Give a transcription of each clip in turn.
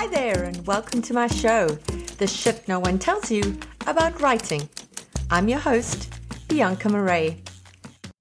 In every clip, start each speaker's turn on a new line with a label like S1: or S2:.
S1: Hi there, and welcome to my show, The Shit No One Tells You About Writing. I'm your host, Bianca Marais.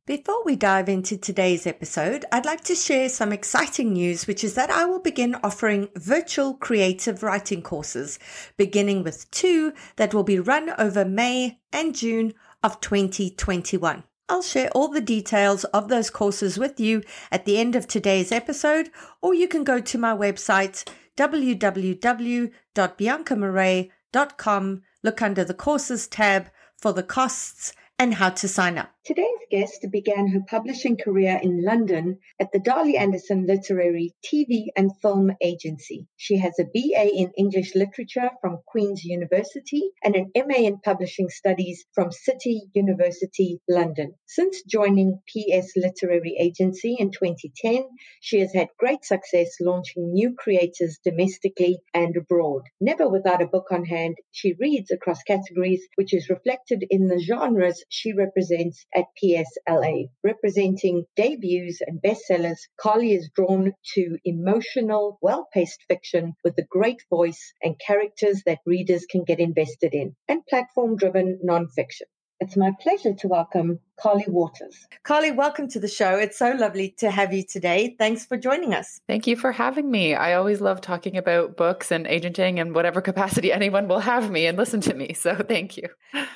S1: Before we dive into today's episode, I'd like to share some exciting news, which is that I will begin offering virtual creative writing courses, beginning with two that will be run over May and June of 2021. I'll share all the details of those courses with you at the end of today's episode, or you can go to my website, www.biancamarais.com, look under the courses tab for the costs and how to sign up. Today's guest began her publishing career in London at the Darley Anderson Literary TV and Film Agency. She has a BA in English Literature from Queen's University and an MA in Publishing Studies from City University, London. Since joining PS Literary Agency in 2010, she has had great success launching new creators domestically and abroad. Never without a book on hand, she reads across categories, which is reflected in the genres she represents at PSLA. Representing debuts and bestsellers, Carly is drawn to emotional, well paced fiction with a great voice and characters that readers can get invested in, and platform driven nonfiction. It's my pleasure to welcome Carly Watters. Carly, welcome to the show. It's so lovely to have you today. Thanks for joining us.
S2: Thank you for having me. I always love talking about books and agenting and whatever capacity anyone will have me and listen to me. So thank you.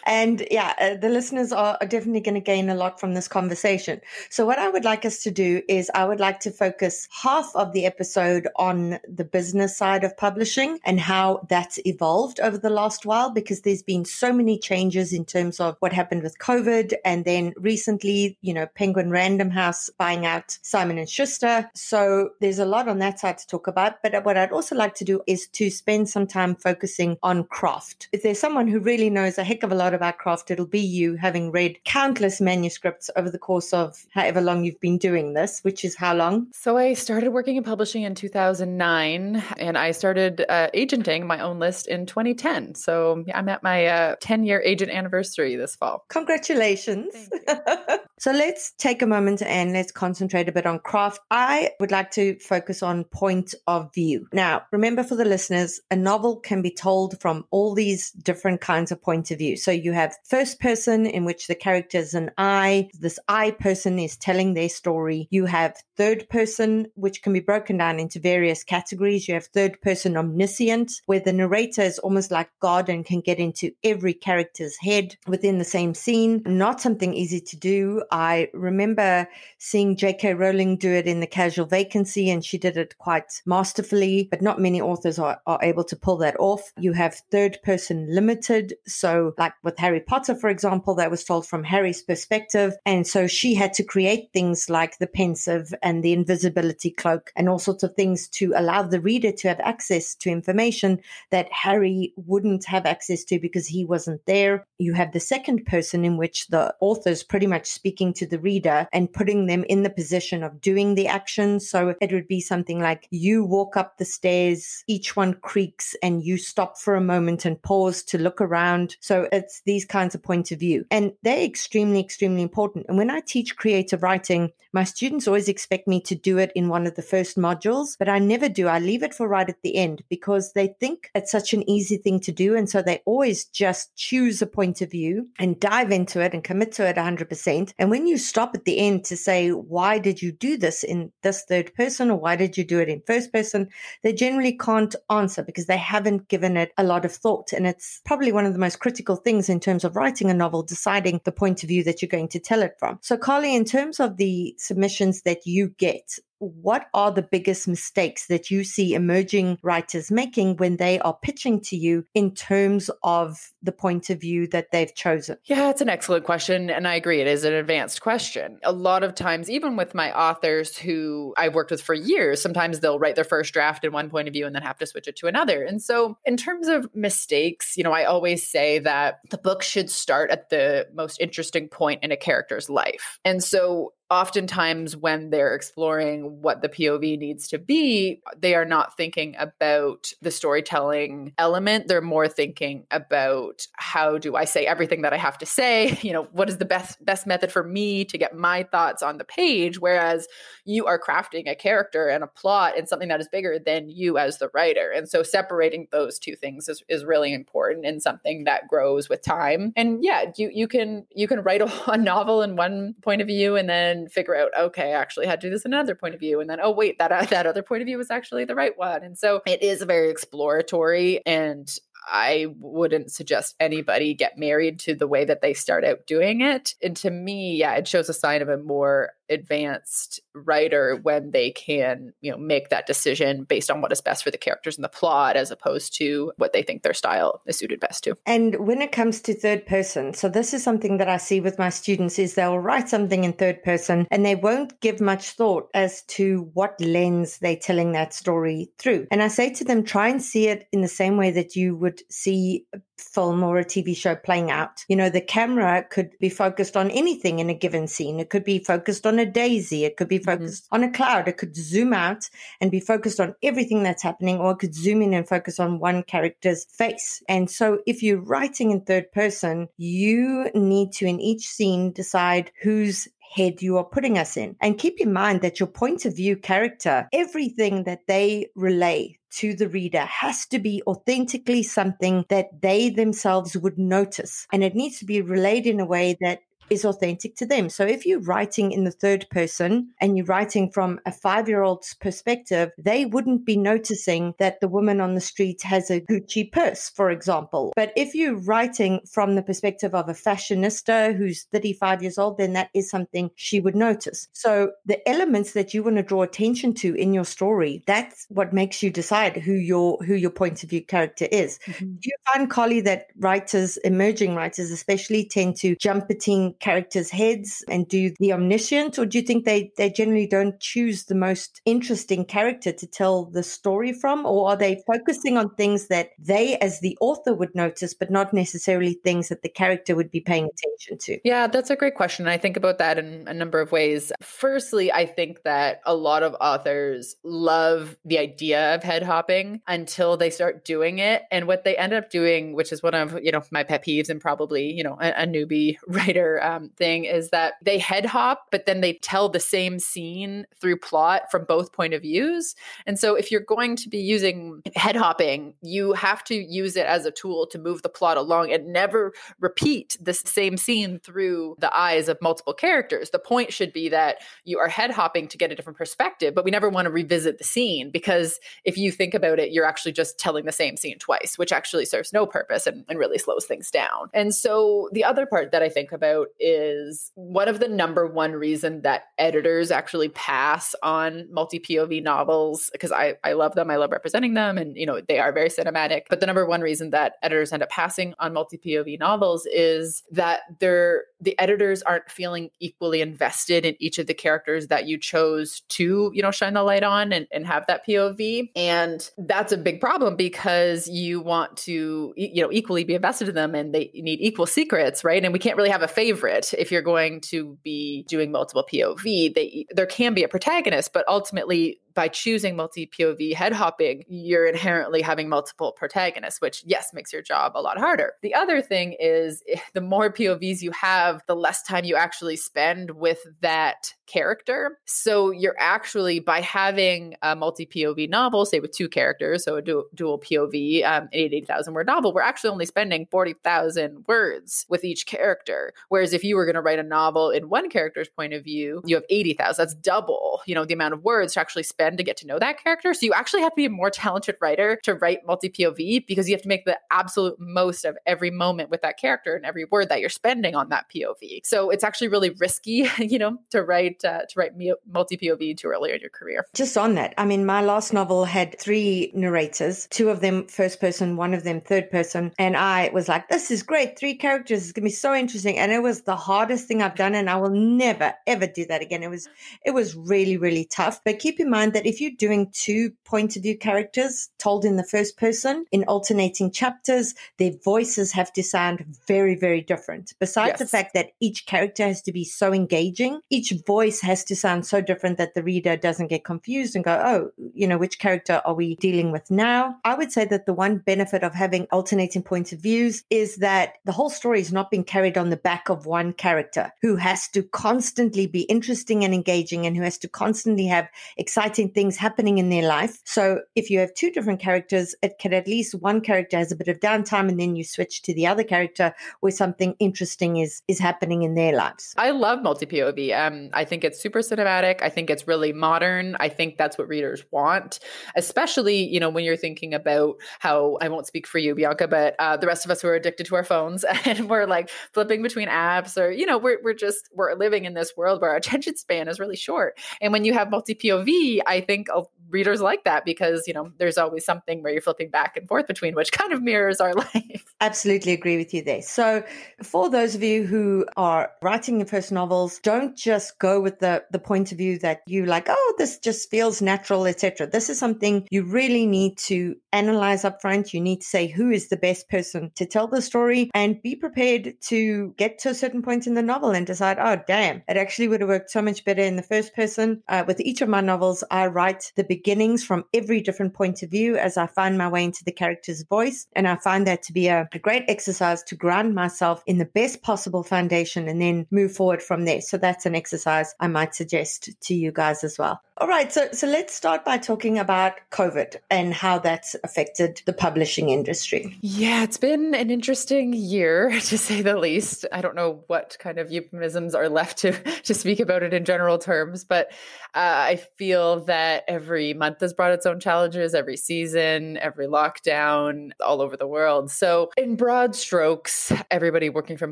S1: And yeah, uh, the listeners are, are definitely going to gain a lot from this conversation. So, what I would like us to do is I would like to focus half of the episode on the business side of publishing and how that's evolved over the last while, because there's been so many changes in terms of what happened with COVID and then recently, you know, Penguin Random House buying out Simon and Schuster. So there's a lot on that side to talk about. But what I'd also like to do is to spend some time focusing on craft. If there's someone who really knows a heck of a lot about craft, it'll be you having read countless manuscripts over the course of however long you've been doing this, which is how long?
S2: So I started working in publishing in 2009 and I started uh, agenting my own list in 2010. So I'm at my uh, 10 year agent anniversary this fall.
S1: Congratulations. so let's take a moment and let's concentrate a bit on craft. I would like to focus on point of view. Now, remember for the listeners, a novel can be told from all these different kinds of point of view. So you have first person in which the character is an I, this I person is telling their story. You have third person, which can be broken down into various categories. You have third person omniscient, where the narrator is almost like God and can get into every character's head within the same scene. Not something easy to do. I remember seeing J.K. Rowling do it in The Casual Vacancy, and she did it quite masterfully, but not many authors are, are able to pull that off. You have third person limited. So, like with Harry Potter, for example, that was told from Harry's perspective. And so she had to create things like the Pensieve and the invisibility cloak and all sorts of things to allow the reader to have access to information that Harry wouldn't have access to because he wasn't there. You have the second person in which the author is pretty much speaking to the reader and putting them in the position of doing the action. So it would be something like you walk up the stairs, each one creaks, and you stop for a moment and pause to look around. So it's these kinds of points of view. And they're extremely, extremely important. And when I teach creative writing, my students always expect me to do it in one of the first modules, but I never do. I leave it for right at the end because they think it's such an easy thing to do. And so they always just choose a point of view and dive into it and commit to it 100%. And when you stop at the end to say, why did you do this in this third person or why did you do it in first person? They generally can't answer because they haven't given it a lot of thought. And it's probably one of the most critical things in terms of writing a novel, deciding the point of view that you're going to tell it from. So, Carly, in terms of the submissions that you get, what are the biggest mistakes that you see emerging writers making when they are pitching to you in terms of the point of view that they've chosen?
S2: Yeah, it's an excellent question. And I agree, it is an advanced question. A lot of times, even with my authors who I've worked with for years, sometimes they'll write their first draft in one point of view and then have to switch it to another. And so, in terms of mistakes, you know, I always say that the book should start at the most interesting point in a character's life. And so, oftentimes when they're exploring what the POV needs to be, they are not thinking about the storytelling element. They're more thinking about how do I say everything that I have to say? You know, what is the best best method for me to get my thoughts on the page? Whereas you are crafting a character and a plot and something that is bigger than you as the writer. And so separating those two things is, is really important and something that grows with time. And yeah, you you can you can write a, a novel in one point of view and then figure out, okay, I actually had to do this another point of view. And then, oh, wait, that, that other point of view was actually the right one. And so it is very exploratory. And I wouldn't suggest anybody get married to the way that they start out doing it. And to me, yeah, it shows a sign of a more advanced writer when they can, you know, make that decision based on what is best for the characters and the plot as opposed to what they think their style is suited best to.
S1: And when it comes to third person, so this is something that I see with my students is they'll write something in third person and they won't give much thought as to what lens they're telling that story through. And I say to them, try and see it in the same way that you would see a film or a TV show playing out. You know, the camera could be focused on anything in a given scene. It could be focused on a daisy. It could be mm-hmm. focused mm-hmm. on a cloud. It could zoom out and be focused on everything that's happening, or it could zoom in and focus on one character's face. And so if you're writing in third person, you need to, in each scene, decide whose head you are putting us in. And keep in mind that your point of view character, everything that they relay to the reader has to be authentically something that they themselves would notice. And it needs to be relayed in a way that is authentic to them. So if you're writing in the third person and you're writing from a five year old's perspective, they wouldn't be noticing that the woman on the street has a Gucci purse, for example. But if you're writing from the perspective of a fashionista who's 35 years old, then that is something she would notice. So the elements that you want to draw attention to in your story, that's what makes you decide who your who your point of view character is. Mm-hmm. Do you find, Carly, that writers, emerging writers especially, tend to jump between characters' heads and do the omniscient, or do you think they, they generally don't choose the most interesting character to tell the story from? Or are they focusing on things that they, as the author, would notice, but not necessarily things that the character would be paying attention to?
S2: Yeah, that's a great question. I think about that in a number of ways. Firstly, I think that a lot of authors love the idea of head hopping until they start doing it. And what they end up doing, which is one of, you know, my pet peeves and probably, you know, a, a newbie writer um, thing is that they head hop, but then they tell the same scene through plot from both point of views. And so if you're going to be using head hopping, you have to use it as a tool to move the plot along and never repeat the same scene through the eyes of multiple characters. The point should be that you are head hopping to get a different perspective, but we never want to revisit the scene because if you think about it, you're actually just telling the same scene twice, which actually serves no purpose and, and really slows things down. And so the other part that I think about is one of the number one reason that editors actually pass on multi POV novels because I, I love them, I love representing them, and you know they are very cinematic. But the number one reason that editors end up passing on multi POV novels is that they're the editors aren't feeling equally invested in each of the characters that you chose to you know shine the light on and, and have that POV, and that's a big problem because you want to you know equally be invested in them and they need equal secrets right and we can't really have a favorite if you're going to be doing multiple pov they there can be a protagonist but ultimately by choosing multi POV head hopping, you're inherently having multiple protagonists, which, yes, makes your job a lot harder. The other thing is eh, the more POVs you have, the less time you actually spend with that character. So you're actually, by having a multi POV novel, say with two characters, so a du- dual POV, um, 80,000 word novel, we're actually only spending 40,000 words with each character. Whereas if you were going to write a novel in one character's point of view, you have 80,000. That's double, you know, the amount of words to actually spend to get to know that character. So you actually have to be a more talented writer to write multi POV because you have to make the absolute most of every moment with that character and every word that you're spending on that POV. So it's actually really risky, you know, to write uh, to write multi POV too early in your career.
S1: Just on that, I mean, my last novel had three narrators, two of them first person, one of them third person, and I was like, "This is great, three characters. It's gonna be so interesting." And it was the hardest thing I've done, and I will never ever do that again. It was it was really really tough. But keep in mind that if you're doing two point of view characters told in the first person in alternating chapters, their voices have to sound very, very different. Besides yes. the fact that each character has to be so engaging, each voice has to sound so different that the reader doesn't get confused and go, oh, you know, which character are we dealing with now? I would say that the one benefit of having alternating points of views is that the whole story is not being carried on the back of one character who has to constantly be interesting and engaging and who has to constantly have exciting things happening in their life. So if you have two different characters, it can at least one character has a bit of downtime and then you switch to the other character where something interesting is is happening in their lives.
S2: I love multi POV. Um, I think it's super cinematic. I think it's really modern. I think that's what readers want, especially you know when you're thinking about how I won't speak for you, Bianca, but uh, the rest of us who are addicted to our phones and we're like flipping between apps, or you know we're we're just we're living in this world where our attention span is really short. And when you have multi POV, I think readers like that because you know there's always something where you're flipping back and forth between which kind of mirrors our life.
S1: Absolutely agree with you there. So for those of you who are writing your first novels don't just go with the the point of view that you like oh this just feels natural etc this is something you really need to analyze up front you need to say who is the best person to tell the story? And be prepared to get to a certain point in the novel and decide oh damn it actually would have worked so much better in the first person. Uh, with each of my novels i write the beginnings from every different point of view as I find my way into the character's voice. And I find that to be a, a great exercise to ground myself in the best possible foundation and then move forward from there. So that's an exercise I might suggest to you guys as well. All right, so so let's start by talking about COVID and how that's affected the publishing industry.
S2: Yeah, it's been an interesting year to say the least. I don't know what kind of euphemisms are left to to speak about it in general terms, but uh, I feel that every month has brought its own challenges. Every season, every lockdown, all over the world. So, in broad strokes, everybody working from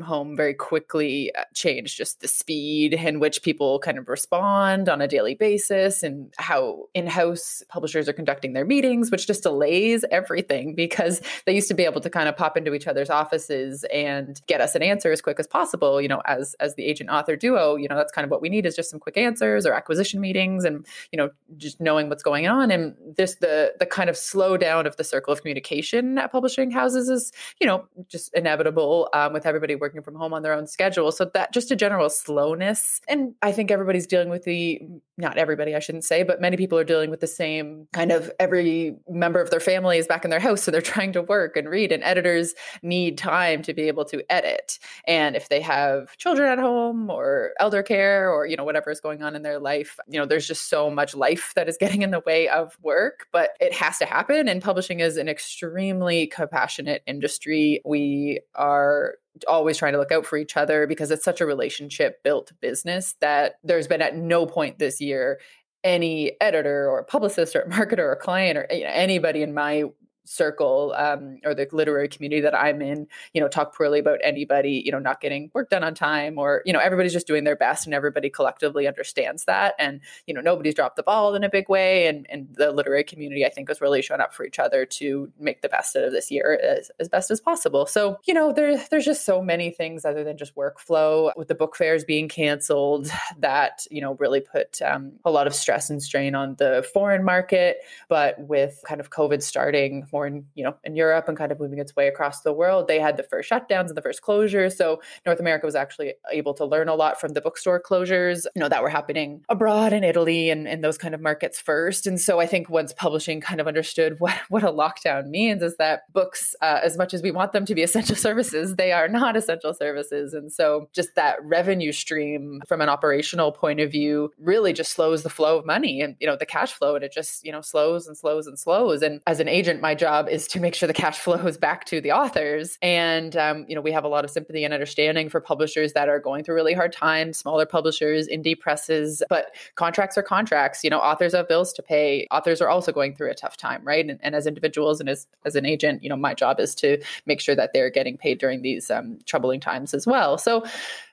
S2: home very quickly uh, changed just the speed in which people kind of respond on a daily basis and how in-house publishers are conducting their meetings which just delays everything because they used to be able to kind of pop into each other's offices and get us an answer as quick as possible you know as as the agent author duo you know that's kind of what we need is just some quick answers or acquisition meetings and you know just knowing what's what's going on. And this the the kind of slowdown of the circle of communication at publishing houses is, you know, just inevitable um, with everybody working from home on their own schedule. So that just a general slowness. And I think everybody's dealing with the not everybody, I shouldn't say, but many people are dealing with the same kind of every member of their family is back in their house. So they're trying to work and read, and editors need time to be able to edit. And if they have children at home or elder care or, you know, whatever is going on in their life, you know, there's just so much life that is getting in the way of work, but it has to happen. And publishing is an extremely compassionate industry. We are always trying to look out for each other because it's such a relationship built business that there's been at no point this year any editor or publicist or marketer or client or anybody in my circle um, or the literary community that I'm in, you know, talk poorly about anybody, you know, not getting work done on time or, you know, everybody's just doing their best and everybody collectively understands that. And, you know, nobody's dropped the ball in a big way. And, and the literary community, I think, has really shown up for each other to make the best out of this year as, as best as possible. So, you know, there, there's just so many things other than just workflow with the book fairs being canceled that, you know, really put um, a lot of stress and strain on the foreign market. But with kind of COVID starting, more in you know in Europe and kind of moving its way across the world, they had the first shutdowns and the first closures. So North America was actually able to learn a lot from the bookstore closures, you know, that were happening abroad in Italy and, and those kind of markets first. And so I think once publishing kind of understood what what a lockdown means is that books, uh, as much as we want them to be essential services, they are not essential services. And so just that revenue stream from an operational point of view really just slows the flow of money and you know the cash flow, and it just you know slows and slows and slows. And as an agent, my job is to make sure the cash flows back to the authors. And, um, you know, we have a lot of sympathy and understanding for publishers that are going through really hard times, smaller publishers, indie presses, but contracts are contracts. You know, authors have bills to pay. Authors are also going through a tough time, right? And, and as individuals and as, as an agent, you know, my job is to make sure that they're getting paid during these um, troubling times as well. So,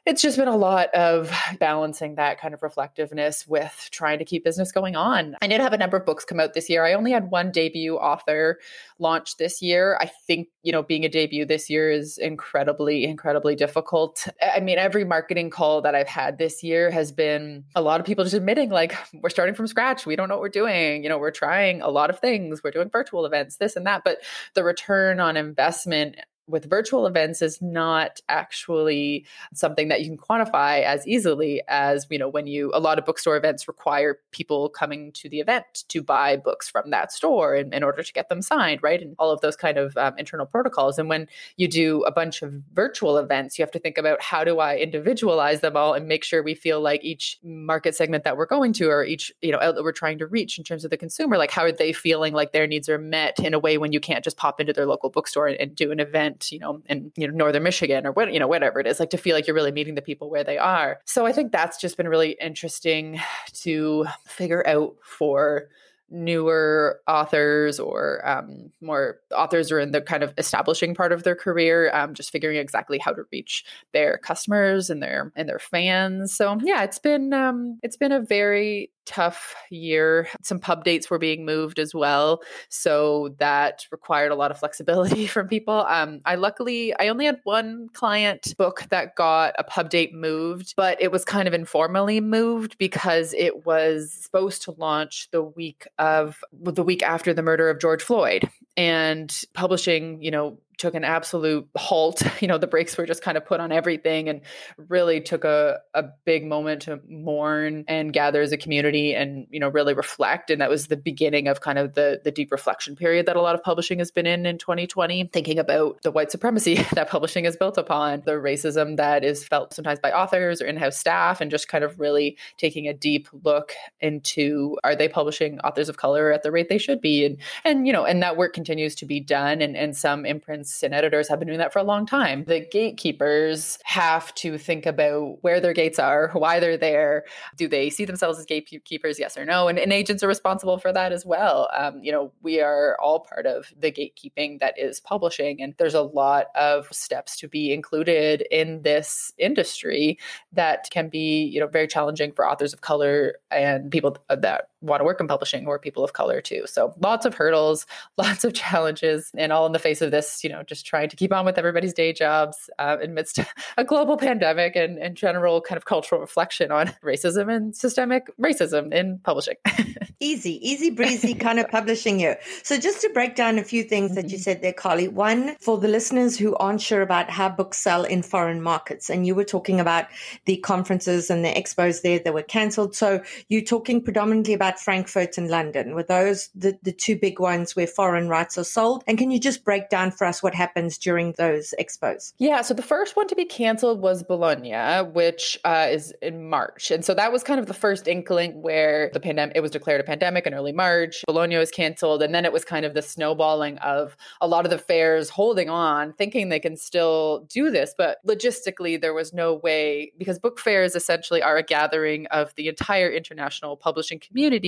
S2: it's just been a lot of balancing that kind of reflectiveness with trying to keep business going on. I did have a number of books come out this year. I only had one debut author launch this year. I think, you know, being a debut this year is incredibly, incredibly difficult. I mean, every marketing call that I've had this year has been a lot of people just admitting, like, we're starting from scratch. We don't know what we're doing. You know, we're trying a lot of things. We're doing virtual events, this and that. But the return on investment with virtual events is not actually something that you can quantify as easily as you know when you a lot of bookstore events require people coming to the event to buy books from that store in, in order to get them signed right? And all of those kind of um, internal protocols. And when you do a bunch of virtual events you have to think about how do i individualize them all and make sure we feel like each market segment that we're going to or each you know that we're trying to reach in terms of the consumer like how are they feeling like their needs are met in a way when you can't just pop into their local bookstore and, and do an event you know, in you know northern Michigan or what you know whatever it is, like to feel like you're really meeting the people where they are. So I think that's just been really interesting to figure out for newer authors or um, more authors are in the kind of establishing part of their career um, just figuring exactly how to reach their customers and their and their fans so yeah it's been um, it's been a very tough year. Some pub dates were being moved as well, so that required a lot of flexibility from people. Um, I luckily I only had one client book that got a pub date moved, but it was kind of informally moved because it was supposed to launch the week of the week after the murder of George Floyd, and publishing, you know, took an absolute halt. You know, the brakes were just kind of put on everything and really took a, a big moment to mourn and gather as a community and, you know, really reflect. And that was the beginning of kind of the, the deep reflection period that a lot of publishing has been in in 2020, thinking about the white supremacy that publishing is built upon, the racism that is felt sometimes by authors or in house staff, and just kind of really taking a deep look into are they publishing authors of color at the rate they should be? And, and you know, and that work continues to be done. And, and some imprints and editors have been doing that for a long time. The gatekeepers have to think about where their gates are, why they're there. Do they see themselves as gatekeepers, yes or no? And, and agents are responsible for that as well. Um, you know, we are all part of the gatekeeping that is publishing, and there's a lot of steps to be included in this industry that can be, you know, very challenging for authors of color and people that want to work in publishing or people of color too. So lots of hurdles, lots of challenges, and all in the face of this, you know, just trying to keep on with everybody's day jobs uh, amidst a global pandemic and, and general kind of cultural reflection on racism and systemic racism in publishing.
S1: easy, easy breezy kind of publishing here. So just to break down a few things that you mm-hmm. said there, Carly. One, for the listeners who aren't sure about how books sell in foreign markets, and you were talking about the conferences and the expos there that were cancelled. So you're talking predominantly about Frankfurt and London. Were those the, the two big ones where foreign rights are sold? And can you just break down for us what happens during those expos?
S2: Yeah. So the first one to be canceled was Bologna, which uh, is in March. And so that was kind of the first inkling where the pandemic, it was declared a pandemic in early March. Bologna was canceled. And then it was kind of the snowballing of a lot of the fairs holding on, thinking they can still do this. But logistically, there was no way because book fairs essentially are a gathering of the entire international publishing community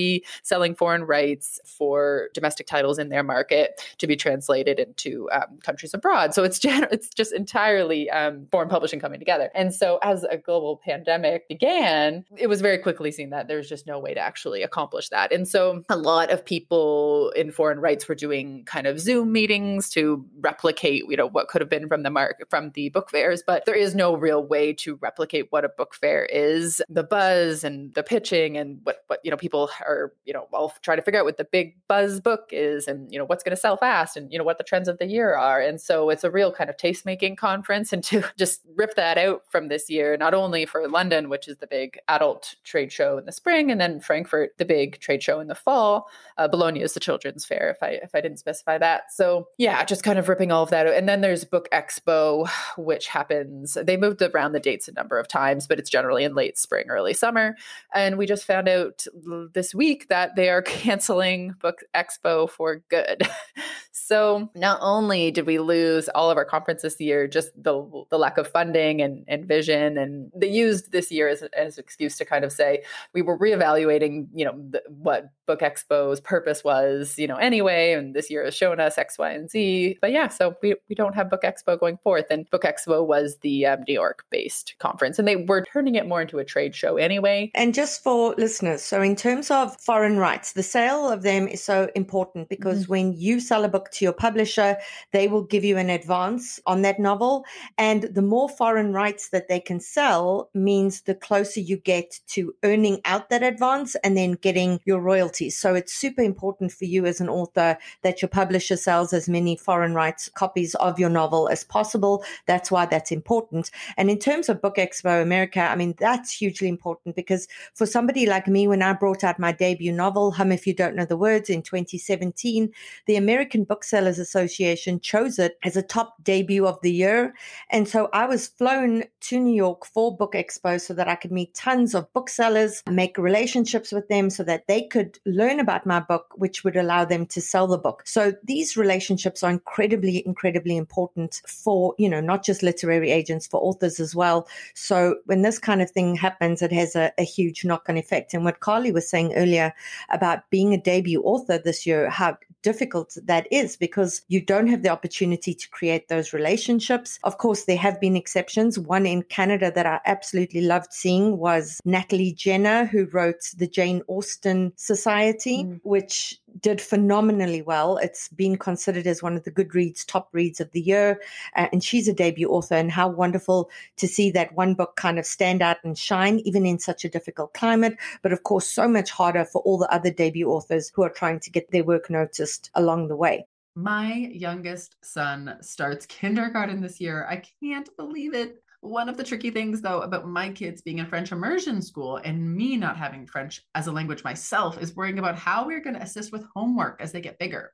S2: selling foreign rights for domestic titles in their market to be translated into um, countries abroad. So it's it's just entirely um, foreign publishing coming together. And so as a global pandemic began, it was very quickly seen that there's just no way to actually accomplish that. And so a lot of people in foreign rights were doing kind of Zoom meetings to replicate, you know, what could have been from the mark from the book fairs, but there is no real way to replicate what a book fair is. The buzz and the pitching and what what you know people are, you know, i'll try to figure out what the big buzz book is and you know what's going to sell fast and you know what the trends of the year are. And so it's a real kind of taste making conference and to just rip that out from this year, not only for London, which is the big adult trade show in the spring, and then Frankfurt, the big trade show in the fall. Uh, Bologna is the children's fair, if I if I didn't specify that. So yeah, just kind of ripping all of that out. And then there's Book Expo, which happens. They moved around the dates a number of times, but it's generally in late spring, early summer. And we just found out this week that they are canceling Book Expo for good. so not only did we lose all of our conferences this year, just the the lack of funding and, and vision, and they used this year as, as an excuse to kind of say we were reevaluating, you know, the, what Book Expo's purpose was, you know, anyway, and this year has shown us X, Y, and Z. But yeah, so we, we don't have Book Expo going forth. And Book Expo was the um, New York based conference, and they were turning it more into a trade show anyway.
S1: And just for listeners, so in terms of foreign rights, the sale of them is so important because mm-hmm. when you sell a book to your publisher, they will give you an advance on that novel. And the more foreign rights that they can sell means the closer you get to earning out that advance and then getting your royalties royalties. So it's super important for you as an author that your publisher sells as many foreign rights copies of your novel as possible. That's why that's important. And in terms of Book Expo America, I mean, that's hugely important because for somebody like me, when I brought out my debut novel, Hum If You Don't Know the Words in 2017, the American Booksellers Association chose it as a top debut of the year. And so I was flown to New York for Book Expo so that I could meet tons of booksellers, make relationships with them so that they could learn about my book, which would allow them to sell the book. So these relationships are incredibly, incredibly important for, you know, not just literary agents, for authors as well. So when this kind of thing happens, it has a, a huge knock on effect. And what Carly was saying earlier about being a debut author this year, how difficult that is because you don't have the opportunity to create those relationships. Of course, there have been exceptions. One in Canada that I absolutely loved seeing was Natalie Jenner, who wrote the Jane Austen Society, mm. which did phenomenally well. It's been considered as one of the Goodreads top reads of the year. Uh, and she's a debut author. And how wonderful to see that one book kind of stand out and shine, even in such a difficult climate. But of course, so much harder for all the other debut authors who are trying to get their work noticed along the way.
S3: My youngest son starts kindergarten this year. I can't believe it. One of the tricky things, though, about my kids being in French immersion school and me not having French as a language myself is worrying about how we're going to assist with homework as they get bigger.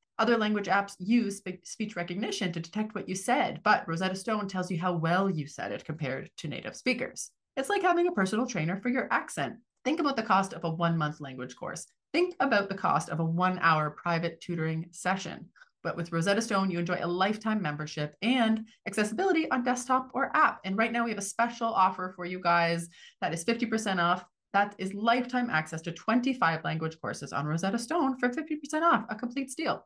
S2: other language apps use speech recognition to detect what you said, but Rosetta Stone tells you how well you said it compared to native speakers. It's like having a personal trainer for your accent. Think about the cost of a one month language course. Think about the cost of a one hour private tutoring session. But with Rosetta Stone, you enjoy a lifetime membership and accessibility on desktop or app. And right now, we have a special offer for you guys that is 50% off. That is lifetime access to 25 language courses on Rosetta Stone for 50% off, a complete steal.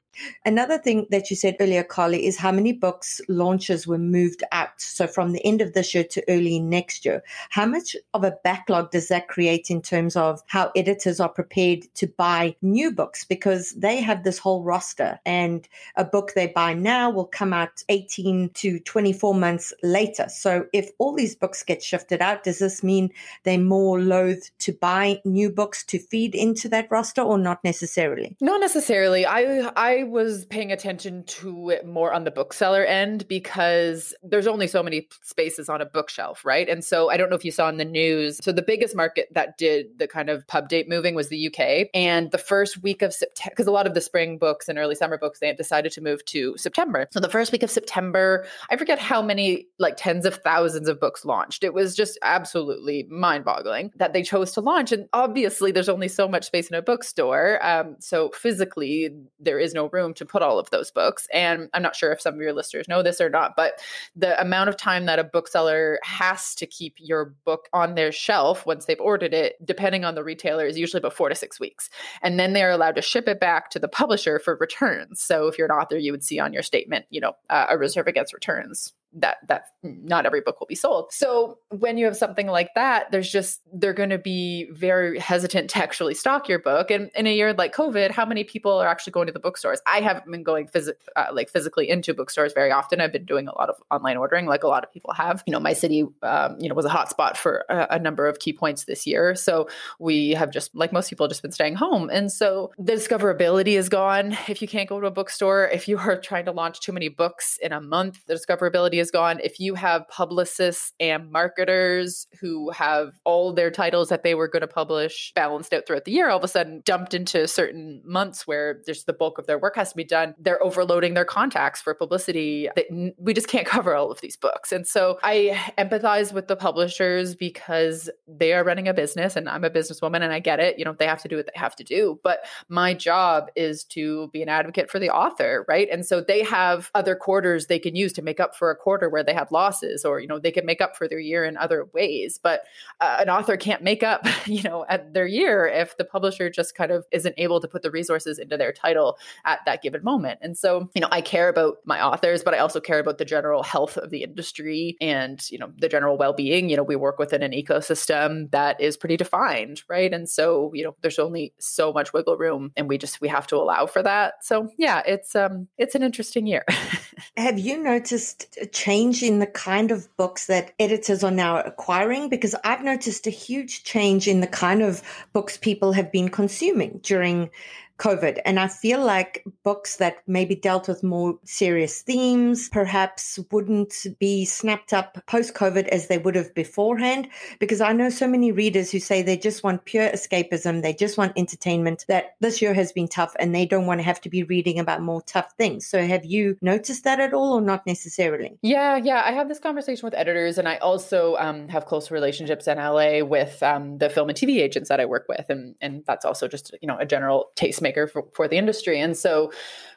S1: Another thing that you said earlier, Carly, is how many books launches were moved out. So from the end of this year to early next year, how much of a backlog does that create in terms of how editors are prepared to buy new books? Because they have this whole roster, and a book they buy now will come out 18 to 24 months later. So if all these books get shifted out, does this mean they're more loath to buy new books to feed into that roster, or not necessarily?
S4: Not necessarily. I I was paying attention to it more on the bookseller end because there's only so many spaces on a bookshelf, right? And so I don't know if you saw in the news. So the biggest market that did the kind of pub date moving was the UK. And the first week of September, because a lot of the spring books and early summer books, they had decided to move to September. So the first week of September, I forget how many, like tens of thousands of books launched. It was just absolutely mind boggling that they chose to launch. And obviously, there's only so much space in a bookstore. Um, so physically, there is no room to put all of those books. And I'm not sure if some of your listeners know this or not, but the amount of time that a bookseller has to keep your book on their shelf once they've ordered it, depending on the retailer, is usually about four to six weeks. And then they're allowed to ship it back to the publisher for returns. So if you're an author, you would see on your statement, you know, uh, a reserve against returns that that not every book will be sold. So when you have something like that, there's just they're going to be very hesitant to actually stock your book. And in a year like COVID, how many people are actually going to the bookstores? I haven't been going phys- uh, like physically into bookstores very often. I've been doing a lot of online ordering, like a lot of people have. You know, my city, um, you know, was a hotspot for a, a number of key points this year. So we have just, like most people, just been staying home. And so the discoverability is gone if you can't go to a bookstore. If you are trying to launch too many books in a month, the discoverability
S2: is gone. If you have publicists and marketers who have all their titles that they were going to publish balanced out throughout the year, all of a sudden dumped into certain months where there's the bulk of their work has to be done, they're overloading their contacts for publicity. We just can't cover all of these books. And so I empathize with the publishers because they are running a business and I'm a businesswoman and I get it. You know, they have to do what they have to do. But my job is to be an advocate for the author, right? And so they have other quarters they can use to make up for a quarter where they have losses or, you know, they can make up for their year in other ways. But uh, an author can't make up, you know, at their year if the publisher just kind of isn't able to put the resources into their title at that given moment. And so, you know, I care about my authors, but I also care about the general health of the industry and, you know, the general well-being. You know, we work within an ecosystem that is pretty defined, right? And so, you know, there's only so much wiggle room and we just we have to allow for that. So, yeah, it's um it's an interesting year.
S1: Have you noticed a change in the kind of books that editors are now acquiring? Because I've noticed a huge change in the kind of books people have been consuming during COVID. And I feel like books that maybe dealt with more serious themes perhaps wouldn't be snapped up post COVID as they would have beforehand. Because I know so many readers who say they just want pure escapism, they just want entertainment, that this year has been tough and they don't want to have to be reading about more tough things. So have you noticed that at all or not necessarily?
S2: Yeah, yeah. I have this conversation with editors and I also um, have close relationships in LA with um, the film and TV agents that I work with. And, and that's also just, you know, a general tastemaker for, for the industry. And so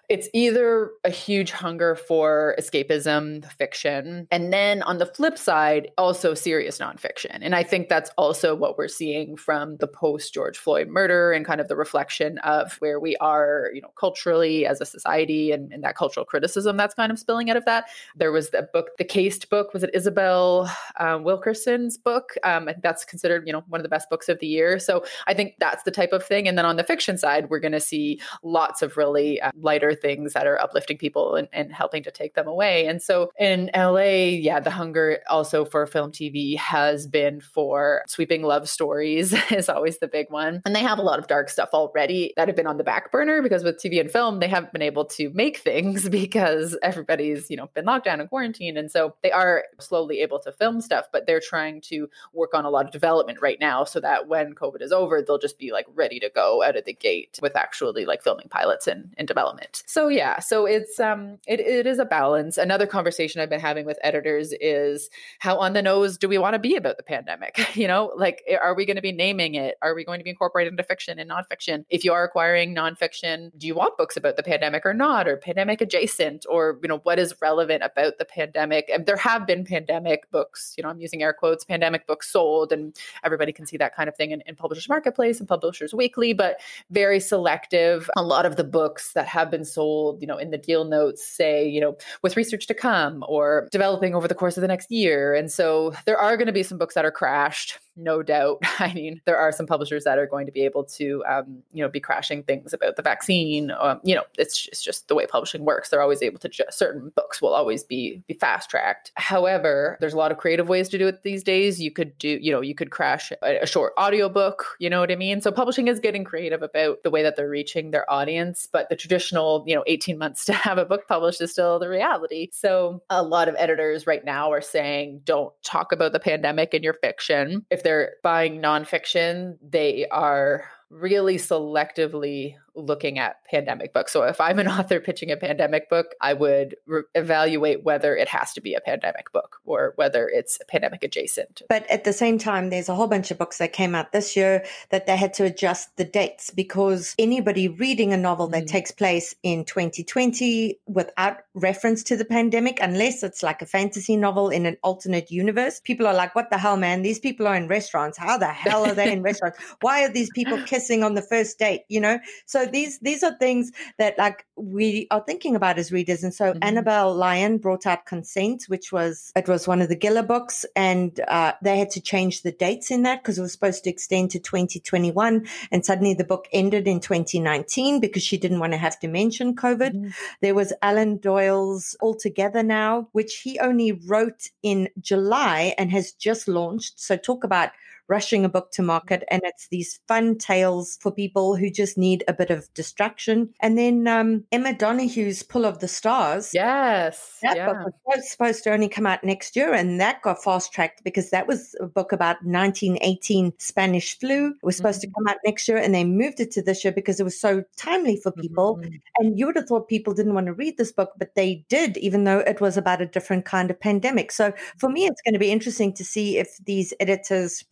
S2: it's either a huge hunger for escapism, fiction, and then on the flip side, also serious nonfiction. And I think that's also what we're seeing from the post George Floyd murder and kind of the reflection of where we are, you know, culturally as a society and, and that cultural criticism that's kind of spilling out of that. There was the book, the Caste book, was it Isabel um, Wilkerson's book? Um, that's considered, you know, one of the best books of the year. So I think that's the type of thing. And then on the fiction side, we're going to see lots of really uh, lighter things that are uplifting people and, and helping to take them away. And so in LA, yeah, the hunger also for film TV has been for sweeping love stories is always the big one. And they have a lot of dark stuff already that have been on the back burner because with TV and film, they haven't been able to make things because everybody's, you know, been locked down and quarantined. And so they are slowly able to film stuff, but they're trying to work on a lot of development right now so that when COVID is over, they'll just be like ready to go out of the gate with actually like filming pilots and, and development. So yeah, so it's um it, it is a balance. Another conversation I've been having with editors is how on the nose do we want to be about the pandemic? You know, like are we going to be naming it? Are we going to be incorporated into fiction and nonfiction? If you are acquiring nonfiction, do you want books about the pandemic or not, or pandemic adjacent, or you know what is relevant about the pandemic? And there have been pandemic books. You know, I'm using air quotes, pandemic books sold, and everybody can see that kind of thing in, in Publishers Marketplace and Publishers Weekly, but very selective. A lot of the books that have been sold, you know, in the deal notes say, you know, with research to come or developing over the course of the next year. And so there are going to be some books that are crashed no doubt. I mean, there are some publishers that are going to be able to, um, you know, be crashing things about the vaccine. Um, you know, it's it's just the way publishing works. They're always able to. Ju- certain books will always be be fast tracked. However, there's a lot of creative ways to do it these days. You could do, you know, you could crash a, a short audiobook. You know what I mean? So publishing is getting creative about the way that they're reaching their audience. But the traditional, you know, 18 months to have a book published is still the reality. So a lot of editors right now are saying, don't talk about the pandemic in your fiction. If they're buying nonfiction, they are really selectively looking at pandemic books. So if I'm an author pitching a pandemic book, I would re- evaluate whether it has to be a pandemic book or whether it's pandemic adjacent.
S1: But at the same time, there's a whole bunch of books that came out this year that they had to adjust the dates because anybody reading a novel that mm. takes place in 2020 without reference to the pandemic, unless it's like a fantasy novel in an alternate universe, people are like, what the hell, man? These people are in restaurants. How the hell are they in restaurants? Why are these people kissing on the first date? You know? So these these are things that like we are thinking about as readers. And so mm-hmm. Annabel Lyon brought out Consent, which was it was one of the Giller books, and uh, they had to change the dates in that because it was supposed to extend to 2021, and suddenly the book ended in 2019 because she didn't want to have to mention COVID. Mm-hmm. There was Alan Doyle's All Together Now, which he only wrote in July and has just launched. So talk about rushing a book to market. And it's these fun tales for people who just need a bit of distraction. And then um, Emma Donoghue's Pull of the Stars.
S2: Yes.
S1: That yeah. book was supposed to only come out next year. And that got fast tracked because that was a book about 1918 Spanish flu. It was supposed mm-hmm. to come out next year. And they moved it to this year because it was so timely for people. Mm-hmm. And you would have thought people didn't want to read this book, but they did, even though it was about a different kind of pandemic. So for me, it's going to be interesting to see if these editors'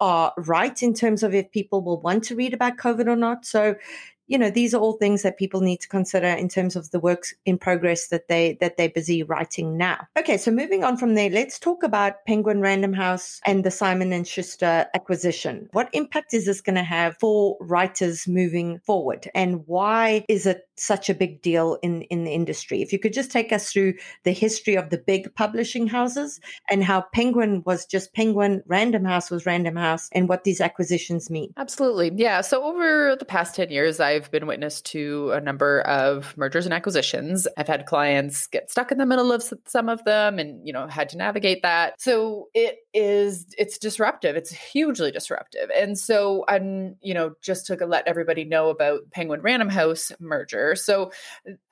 S1: are right in terms of if people will want to read about COVID or not. So you know these are all things that people need to consider in terms of the works in progress that they that they're busy writing now. Okay so moving on from there let's talk about penguin random house and the simon and schuster acquisition. What impact is this going to have for writers moving forward? And why is it such a big deal in in the industry if you could just take us through the history of the big publishing houses and how penguin was just penguin random house was random house and what these acquisitions mean
S2: absolutely yeah so over the past 10 years i've been witness to a number of mergers and acquisitions. I've had clients get stuck in the middle of some of them and, you know, had to navigate that. So it is, it's disruptive. It's hugely disruptive. And so I'm, you know, just to let everybody know about Penguin Random House merger. So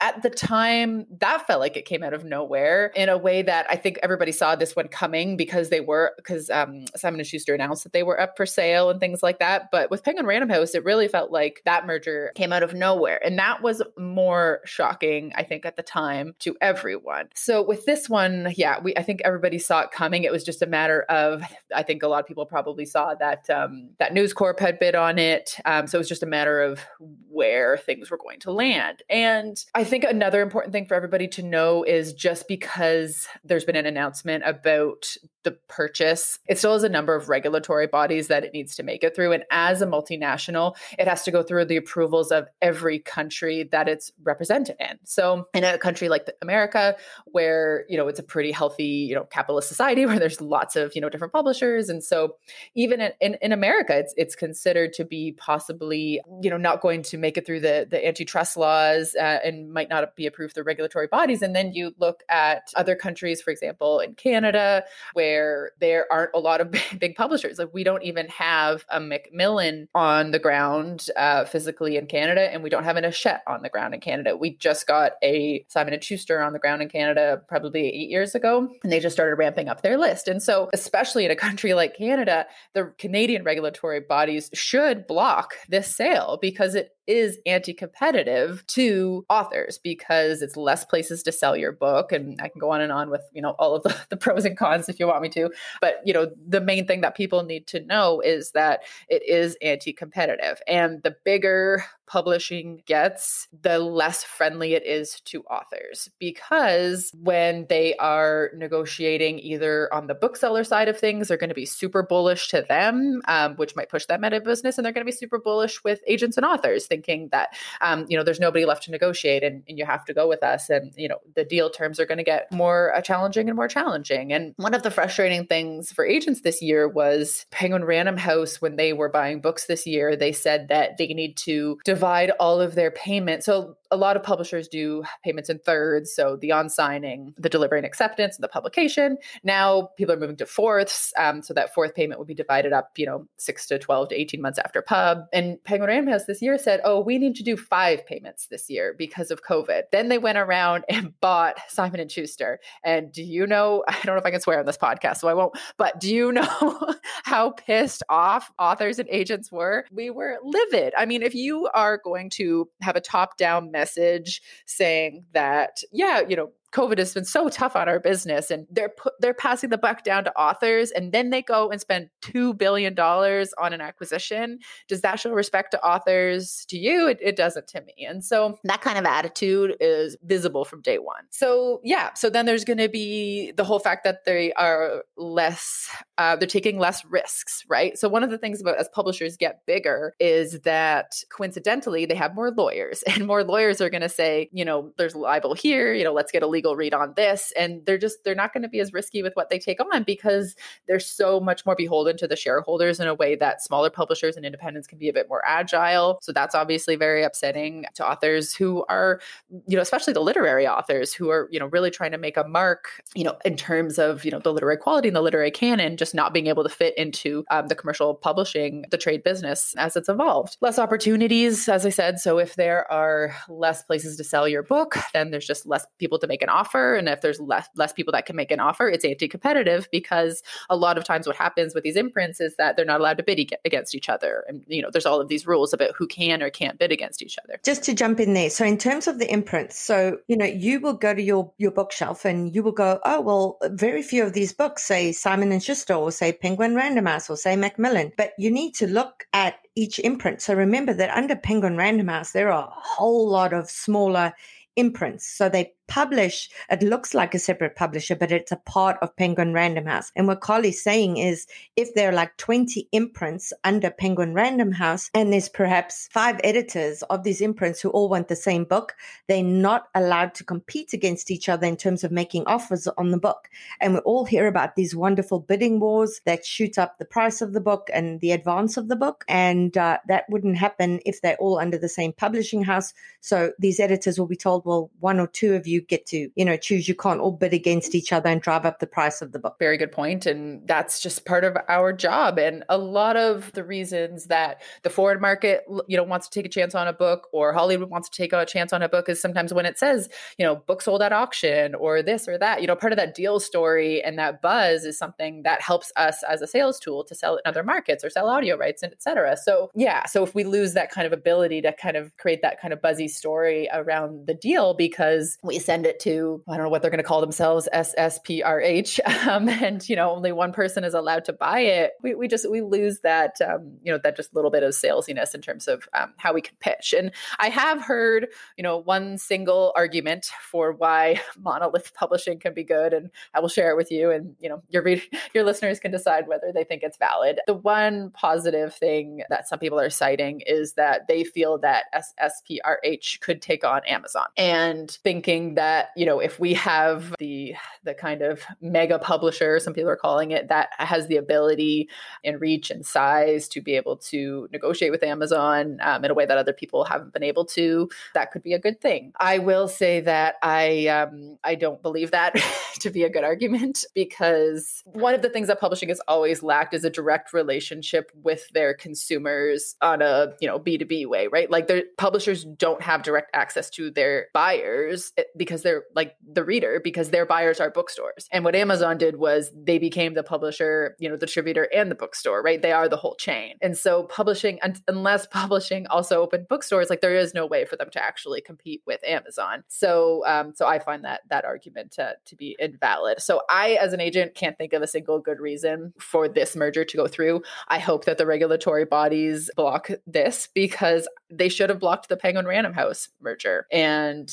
S2: at the time, that felt like it came out of nowhere in a way that I think everybody saw this one coming because they were, because um, Simon & Schuster announced that they were up for sale and things like that. But with Penguin Random House, it really felt like that merger came out of nowhere. And that was more shocking, I think, at the time to everyone. So with this one, yeah, we I think everybody saw it coming. It was just a matter of I think a lot of people probably saw that um, that News Corp had bid on it. Um, so it was just a matter of where things were going to land. And I think another important thing for everybody to know is just because there's been an announcement about the purchase, it still has a number of regulatory bodies that it needs to make it through. And as a multinational, it has to go through the approvals of every country that it's represented in. So in a country like America, where, you know, it's a pretty healthy, you know, capitalist society where there's lots of, you know, different publishers. And so even in, in, in America, it's it's considered to be possibly, you know, not going to make it through the, the antitrust laws uh, and might not be approved through regulatory bodies. And then you look at other countries, for example, in Canada, where there aren't a lot of big publishers. Like we don't even have a Macmillan on the ground uh, physically in Canada, and we don't have an Hachette on the ground in Canada. We just got a Simon and Schuster on the ground in Canada probably eight years ago, and they just started ramping up their list. And so, especially in a country like Canada, the Canadian regulatory bodies should block this sale because it is anti-competitive to authors because it's less places to sell your book and i can go on and on with you know all of the, the pros and cons if you want me to. But you know the main thing that people need to know is that it is anti-competitive. And the bigger publishing gets, the less friendly it is to authors because when they are negotiating either on the bookseller side of things, they're going to be super bullish to them, um, which might push them out of business, and they're going to be super bullish with agents and authors, thinking that um, you know there's nobody left to negotiate, and, and, you have to go with us, and you know the deal terms are going to get more uh, challenging and more challenging. And one of the frustrating things for agents this year was Penguin Random House when they were buying books this year, they said that they need to divide all of their payments. So a lot of publishers do payments in thirds. So the on signing, the delivery and acceptance, and the publication. Now people are moving to fourths. Um, so that fourth payment would be divided up, you know, six to 12 to 18 months after pub. And Penguin Random House this year said, oh, we need to do five payments this year because of COVID. Then they went around and bought Simon and Schuster. And do you know, I don't know if I can swear on this podcast, so I won't, but do you know how pissed off authors and agents were? We were livid. I mean, if you are going to have a top down message saying that, yeah, you know, COVID has been so tough on our business, and they're pu- they're passing the buck down to authors, and then they go and spend two billion dollars on an acquisition. Does that show respect to authors? To you, it, it doesn't to me. And so that kind of attitude is visible from day one. So yeah, so then there's going to be the whole fact that they are less, uh, they're taking less risks, right? So one of the things about as publishers get bigger is that coincidentally they have more lawyers, and more lawyers are going to say, you know, there's libel here, you know, let's get a legal legal read on this. And they're just, they're not going to be as risky with what they take on because they're so much more beholden to the shareholders in a way that smaller publishers and independents can be a bit more agile. So that's obviously very upsetting to authors who are, you know, especially the literary authors who are, you know, really trying to make a mark, you know, in terms of, you know, the literary quality and the literary canon, just not being able to fit into um, the commercial publishing, the trade business as it's evolved. Less opportunities, as I said. So if there are less places to sell your book, then there's just less people to make an offer. And if there's less less people that can make an offer, it's anti-competitive because a lot of times what happens with these imprints is that they're not allowed to bid against each other. And you know, there's all of these rules about who can or can't bid against each other.
S1: Just to jump in there. So in terms of the imprints, so you know, you will go to your your bookshelf and you will go, oh well, very few of these books say Simon and Schuster or say Penguin Random House or say Macmillan, but you need to look at each imprint. So remember that under Penguin Random House, there are a whole lot of smaller imprints. So they publish, it looks like a separate publisher, but it's a part of Penguin Random House. And what Carly's saying is if there are like 20 imprints under Penguin Random House, and there's perhaps five editors of these imprints who all want the same book, they're not allowed to compete against each other in terms of making offers on the book. And we all hear about these wonderful bidding wars that shoot up the price of the book and the advance of the book. And uh, that wouldn't happen if they're all under the same publishing house. So these editors will be told, well, one or two of you get to, you know, choose. You can't all bid against each other and drive up the price of the book.
S2: Very good point. And that's just part of our job. And a lot of the reasons that the foreign market, you know, wants to take a chance on a book or Hollywood wants to take a chance on a book is sometimes when it says, you know, book sold at auction or this or that, you know, part of that deal story and that buzz is something that helps us as a sales tool to sell in other markets or sell audio rights and etc. So yeah, so if we lose that kind of ability to kind of create that kind of buzzy story around the deal because we send it to I don't know what they're going to call themselves SSPRH, um, and you know only one person is allowed to buy it. We, we just we lose that um, you know that just little bit of salesiness in terms of um, how we can pitch. And I have heard you know one single argument for why monolith publishing can be good, and I will share it with you, and you know your read- your listeners can decide whether they think it's valid. The one positive thing that some people are citing is that they feel that SSPRH could take on Amazon, and thinking that you know if we have the the kind of mega publisher some people are calling it that has the ability and reach and size to be able to negotiate with amazon um, in a way that other people haven't been able to that could be a good thing. I will say that i um, i don't believe that to be a good argument because one of the things that publishing has always lacked is a direct relationship with their consumers on a you know b2b way right? Like their publishers don't have direct access to their buyers because they're like the reader because their buyers are bookstores. And what Amazon did was they became the publisher, you know, the distributor and the bookstore, right? They are the whole chain. And so publishing, unless publishing also opened bookstores, like there is no way for them to actually compete with Amazon. So, um, so I find that that argument to, to be invalid. So I, as an agent, can't think of a single good reason for this merger to go through. I hope that the regulatory bodies block this because they should have blocked the Penguin Random House merger. And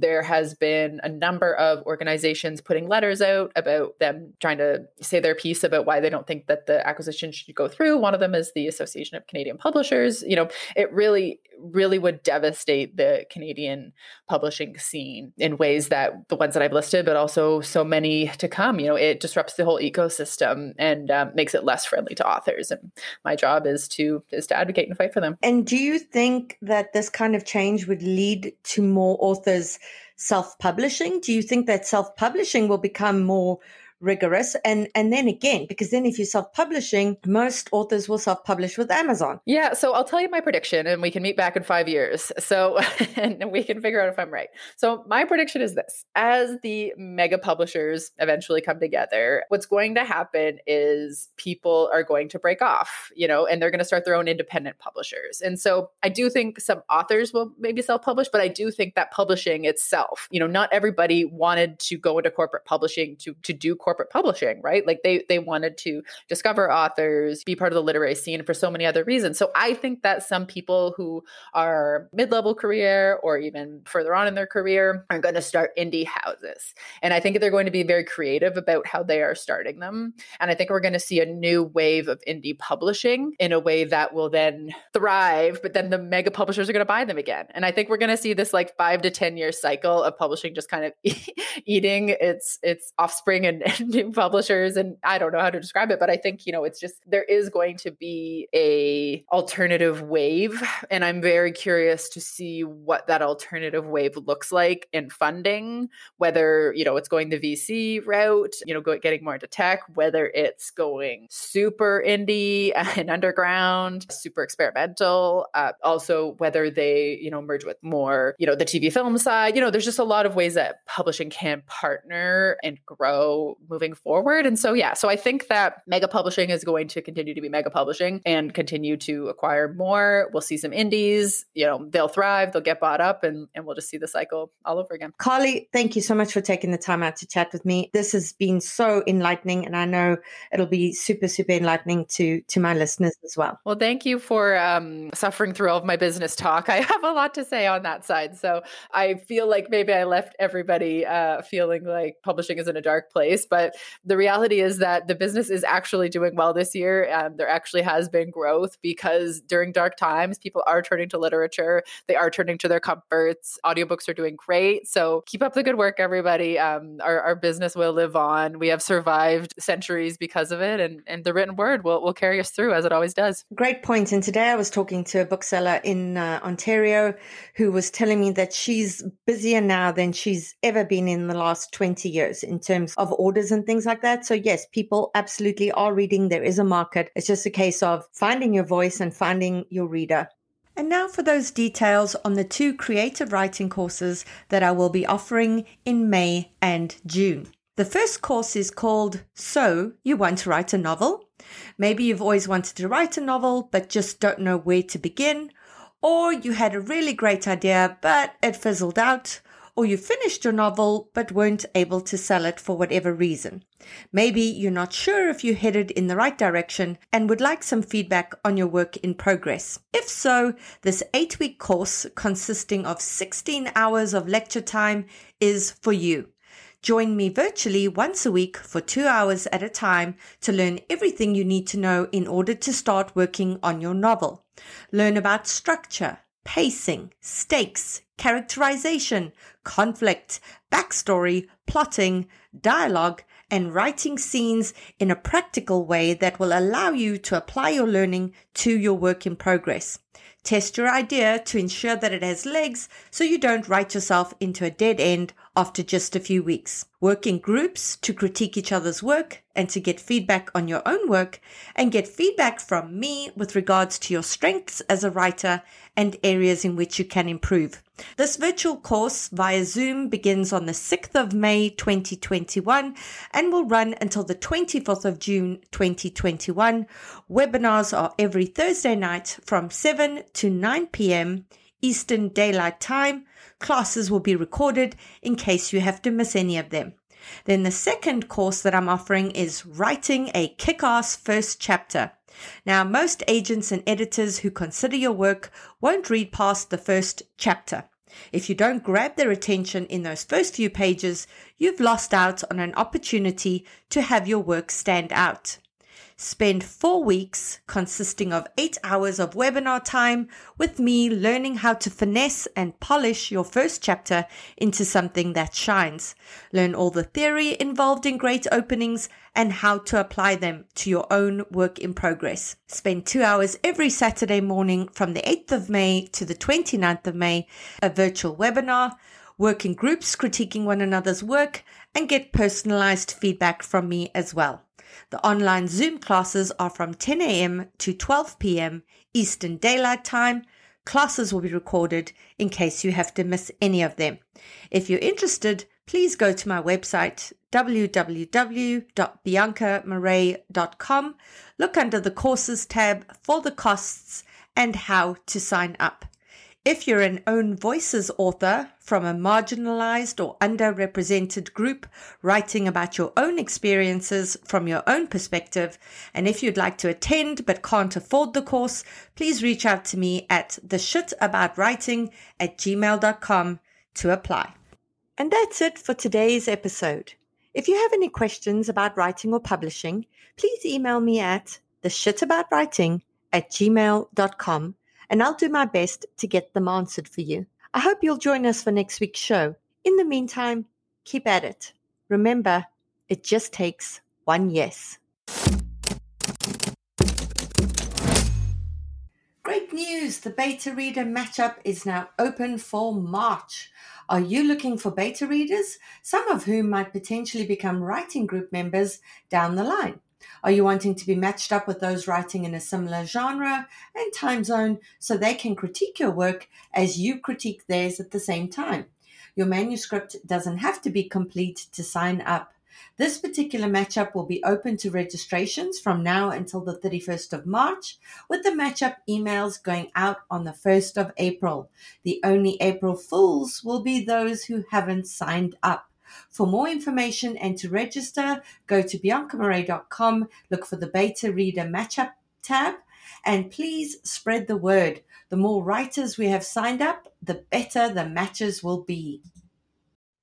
S2: there has been a number of organizations putting letters out about them trying to say their piece about why they don't think that the acquisition should go through. One of them is the Association of Canadian Publishers. You know, it really, really would devastate the Canadian publishing scene in ways that the ones that I've listed, but also so many to come. You know, it disrupts the whole ecosystem and um, makes it less friendly to authors. And my job is to is to advocate and fight for them.
S1: And do you think that this kind of change would lead to more authors self-publishing? Do you think that self-publishing will become more rigorous. And and then again, because then if you're self-publishing, most authors will self-publish with Amazon.
S2: Yeah. So I'll tell you my prediction and we can meet back in five years. So and we can figure out if I'm right. So my prediction is this as the mega publishers eventually come together, what's going to happen is people are going to break off, you know, and they're going to start their own independent publishers. And so I do think some authors will maybe self-publish, but I do think that publishing itself, you know, not everybody wanted to go into corporate publishing to to do corporate publishing, right? Like they they wanted to discover authors, be part of the literary scene for so many other reasons. So I think that some people who are mid-level career or even further on in their career are going to start indie houses. And I think they're going to be very creative about how they are starting them. And I think we're going to see a new wave of indie publishing in a way that will then thrive, but then the mega publishers are going to buy them again. And I think we're going to see this like 5 to 10 year cycle of publishing just kind of eating its its offspring and, and new publishers and I don't know how to describe it, but I think, you know, it's just there is going to be a alternative wave and I'm very curious to see what that alternative wave looks like in funding, whether, you know, it's going the VC route, you know, getting more into tech, whether it's going super indie and underground, super experimental, uh, also whether they, you know, merge with more, you know, the TV film side. You know, there's just a lot of ways that publishing can partner and grow moving forward. And so, yeah, so I think that mega publishing is going to continue to be mega publishing and continue to acquire more. We'll see some indies, you know, they'll thrive, they'll get bought up, and, and we'll just see the cycle all over again.
S1: Carly, thank you so much for taking the time out to chat with me. This has been so enlightening, and I know it'll be super, super enlightening to to my listeners as well.
S2: Well, thank you for um, suffering through all of my business talk. I have a lot to say on that side. So I feel like maybe I left everybody uh, feeling like publishing is in a dark place. But the reality is that the business is actually doing well this year. And there actually has been growth because during dark times, people are turning to literature, they are turning to their comforts. Audiobooks are doing great. So keep up the good work, everybody. Um, our, our business will live on. We have survived centuries because of it. And, and the written word will, will carry us through as it always does.
S1: Great point. And today I was talking to a bookseller in uh, Ontario who was telling me that she's busier now than she's ever been in the last 20 years in terms of orders and things like that. So, yes, people absolutely are reading. There is a market. It's just a case of finding your voice and finding your reader. And now for those details on the two creative writing courses that I will be offering in May and June. The first course is called So You Want to Write a Novel? Maybe you've always wanted to write a novel but just don't know where to begin, or you had a really great idea but it fizzled out, or you finished your novel but weren't able to sell it for whatever reason. Maybe you're not sure if you headed in the right direction and would like some feedback on your work in progress. If so, this eight week course consisting of 16 hours of lecture time is for you. Join me virtually once a week for two hours at a time to learn everything you need to know in order to start working on your novel. Learn about structure, pacing, stakes, characterization, conflict, backstory, plotting, dialogue, and writing scenes in a practical way that will allow you to apply your learning to your work in progress. Test your idea to ensure that it has legs so you don't write yourself into a dead end after just a few weeks. Work in groups to critique each other's work and to get feedback on your own work and get feedback from me with regards to your strengths as a writer and areas in which you can improve. This virtual course via Zoom begins on the 6th of May 2021 and will run until the 24th of June 2021. Webinars are every Thursday night from 7 to 9 p.m. Eastern Daylight Time. Classes will be recorded in case you have to miss any of them. Then the second course that I'm offering is Writing a Kick-Ass First Chapter. Now, most agents and editors who consider your work won't read past the first chapter. If you don't grab their attention in those first few pages, you've lost out on an opportunity to have your work stand out. Spend four weeks consisting of eight hours of webinar time with me learning how to finesse and polish your first chapter into something that shines. Learn all the theory involved in great openings and how to apply them to your own work in progress. Spend two hours every Saturday morning from the 8th of May to the 29th of May, a virtual webinar work in groups critiquing one another's work, and get personalized feedback from me as well. The online Zoom classes are from 10 a.m. to 12 p.m. Eastern Daylight Time. Classes will be recorded in case you have to miss any of them. If you're interested, please go to my website www.biancamarais.com. Look under the courses tab for the costs and how to sign up. If you're an own voices author from a marginalized or underrepresented group writing about your own experiences from your own perspective, and if you'd like to attend but can't afford the course, please reach out to me at the shit about writing at gmail.com to apply. And that's it for today's episode. If you have any questions about writing or publishing, please email me at the shit about writing at gmail.com and I'll do my best to get them answered for you. I hope you'll join us for next week's show. In the meantime, keep at it. Remember, it just takes one yes. Great news! The beta reader matchup is now open for March. Are you looking for beta readers, some of whom might potentially become writing group members down the line? Are you wanting to be matched up with those writing in a similar genre and time zone so they can critique your work as you critique theirs at the same time? Your manuscript doesn't have to be complete to sign up. This particular matchup will be open to registrations from now until the 31st of March, with the matchup emails going out on the 1st of April. The only April Fools will be those who haven't signed up. For more information and to register, go to biancamarais.com, look for the Beta Reader Matchup tab, and please spread the word. The more writers we have signed up, the better the matches will be.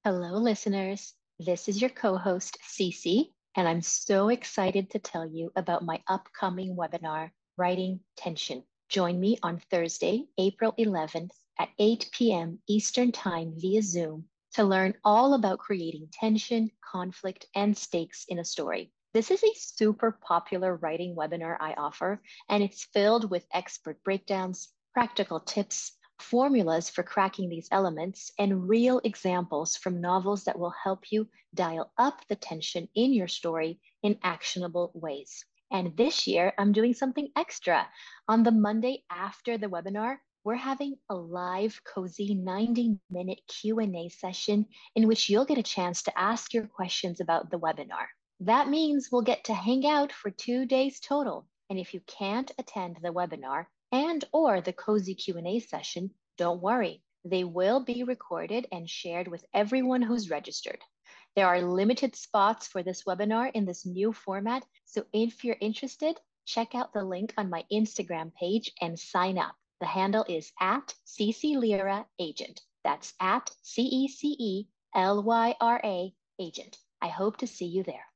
S5: Hello, listeners. This is your co host, Cece, and I'm so excited to tell you about my upcoming webinar, Writing Tension. Join me on Thursday, April 11th at 8 p.m. Eastern Time via Zoom to learn all about creating tension, conflict, and stakes in a story. This is a super popular writing webinar I offer, and it's filled with expert breakdowns, practical tips, formulas for cracking these elements, and real examples from novels that will help you dial up the tension in your story in actionable ways. And this year, I'm doing something extra. On the Monday after the webinar, we're having a live cozy 90 minute q&a session in which you'll get a chance to ask your questions about the webinar. That means we'll get to hang out for two days total. And if you can't attend the webinar and or the cozy q&a session don't worry. They will be recorded and shared with everyone who's registered. There are limited spots for this webinar in this new format. So if you're interested check out the link on my instagram page and sign up the handle is at Cece Lyra Agent. That's at C E C E L Y R A Agent. I hope to see you there.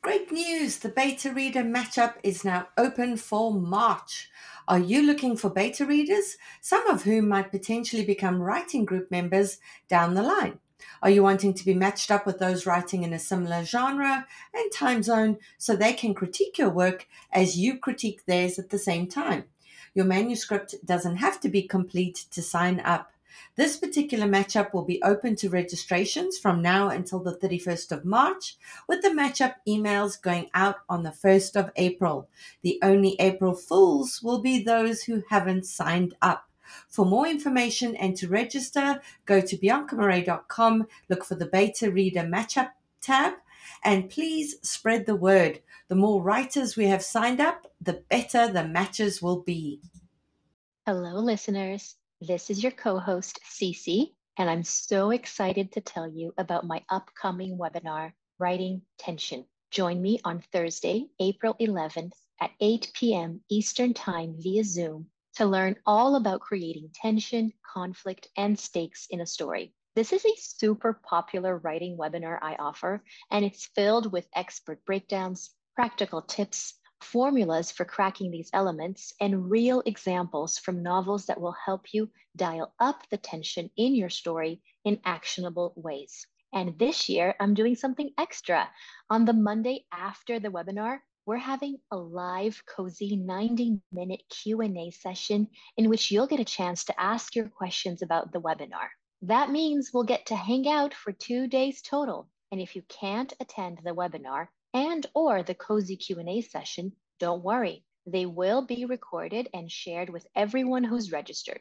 S1: Great news! The beta reader matchup is now open for March. Are you looking for beta readers, some of whom might potentially become writing group members down the line? Are you wanting to be matched up with those writing in a similar genre and time zone so they can critique your work as you critique theirs at the same time? Your manuscript doesn't have to be complete to sign up. This particular matchup will be open to registrations from now until the 31st of March, with the matchup emails going out on the 1st of April. The only April Fools will be those who haven't signed up. For more information and to register, go to biancamarais.com, look for the Beta Reader Matchup tab, and please spread the word. The more writers we have signed up, the better the matches will be.
S5: Hello, listeners. This is your co host, Cece, and I'm so excited to tell you about my upcoming webinar, Writing Tension. Join me on Thursday, April 11th at 8 p.m. Eastern Time via Zoom to learn all about creating tension, conflict, and stakes in a story. This is a super popular writing webinar I offer, and it's filled with expert breakdowns, practical tips, formulas for cracking these elements, and real examples from novels that will help you dial up the tension in your story in actionable ways. And this year, I'm doing something extra. On the Monday after the webinar, we're having a live cozy 90 minute q&a session in which you'll get a chance to ask your questions about the webinar that means we'll get to hang out for two days total and if you can't attend the webinar and or the cozy Q&A session, don't worry. They will be recorded and shared with everyone who's registered.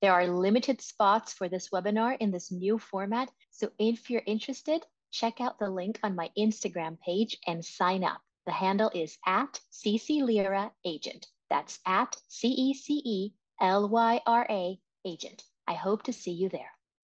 S5: There are limited spots for this webinar in this new format, so if you're interested, check out the link on my Instagram page and sign up. The handle is at Cece Agent. That's at C E C E L Y R A agent. I hope to see you there.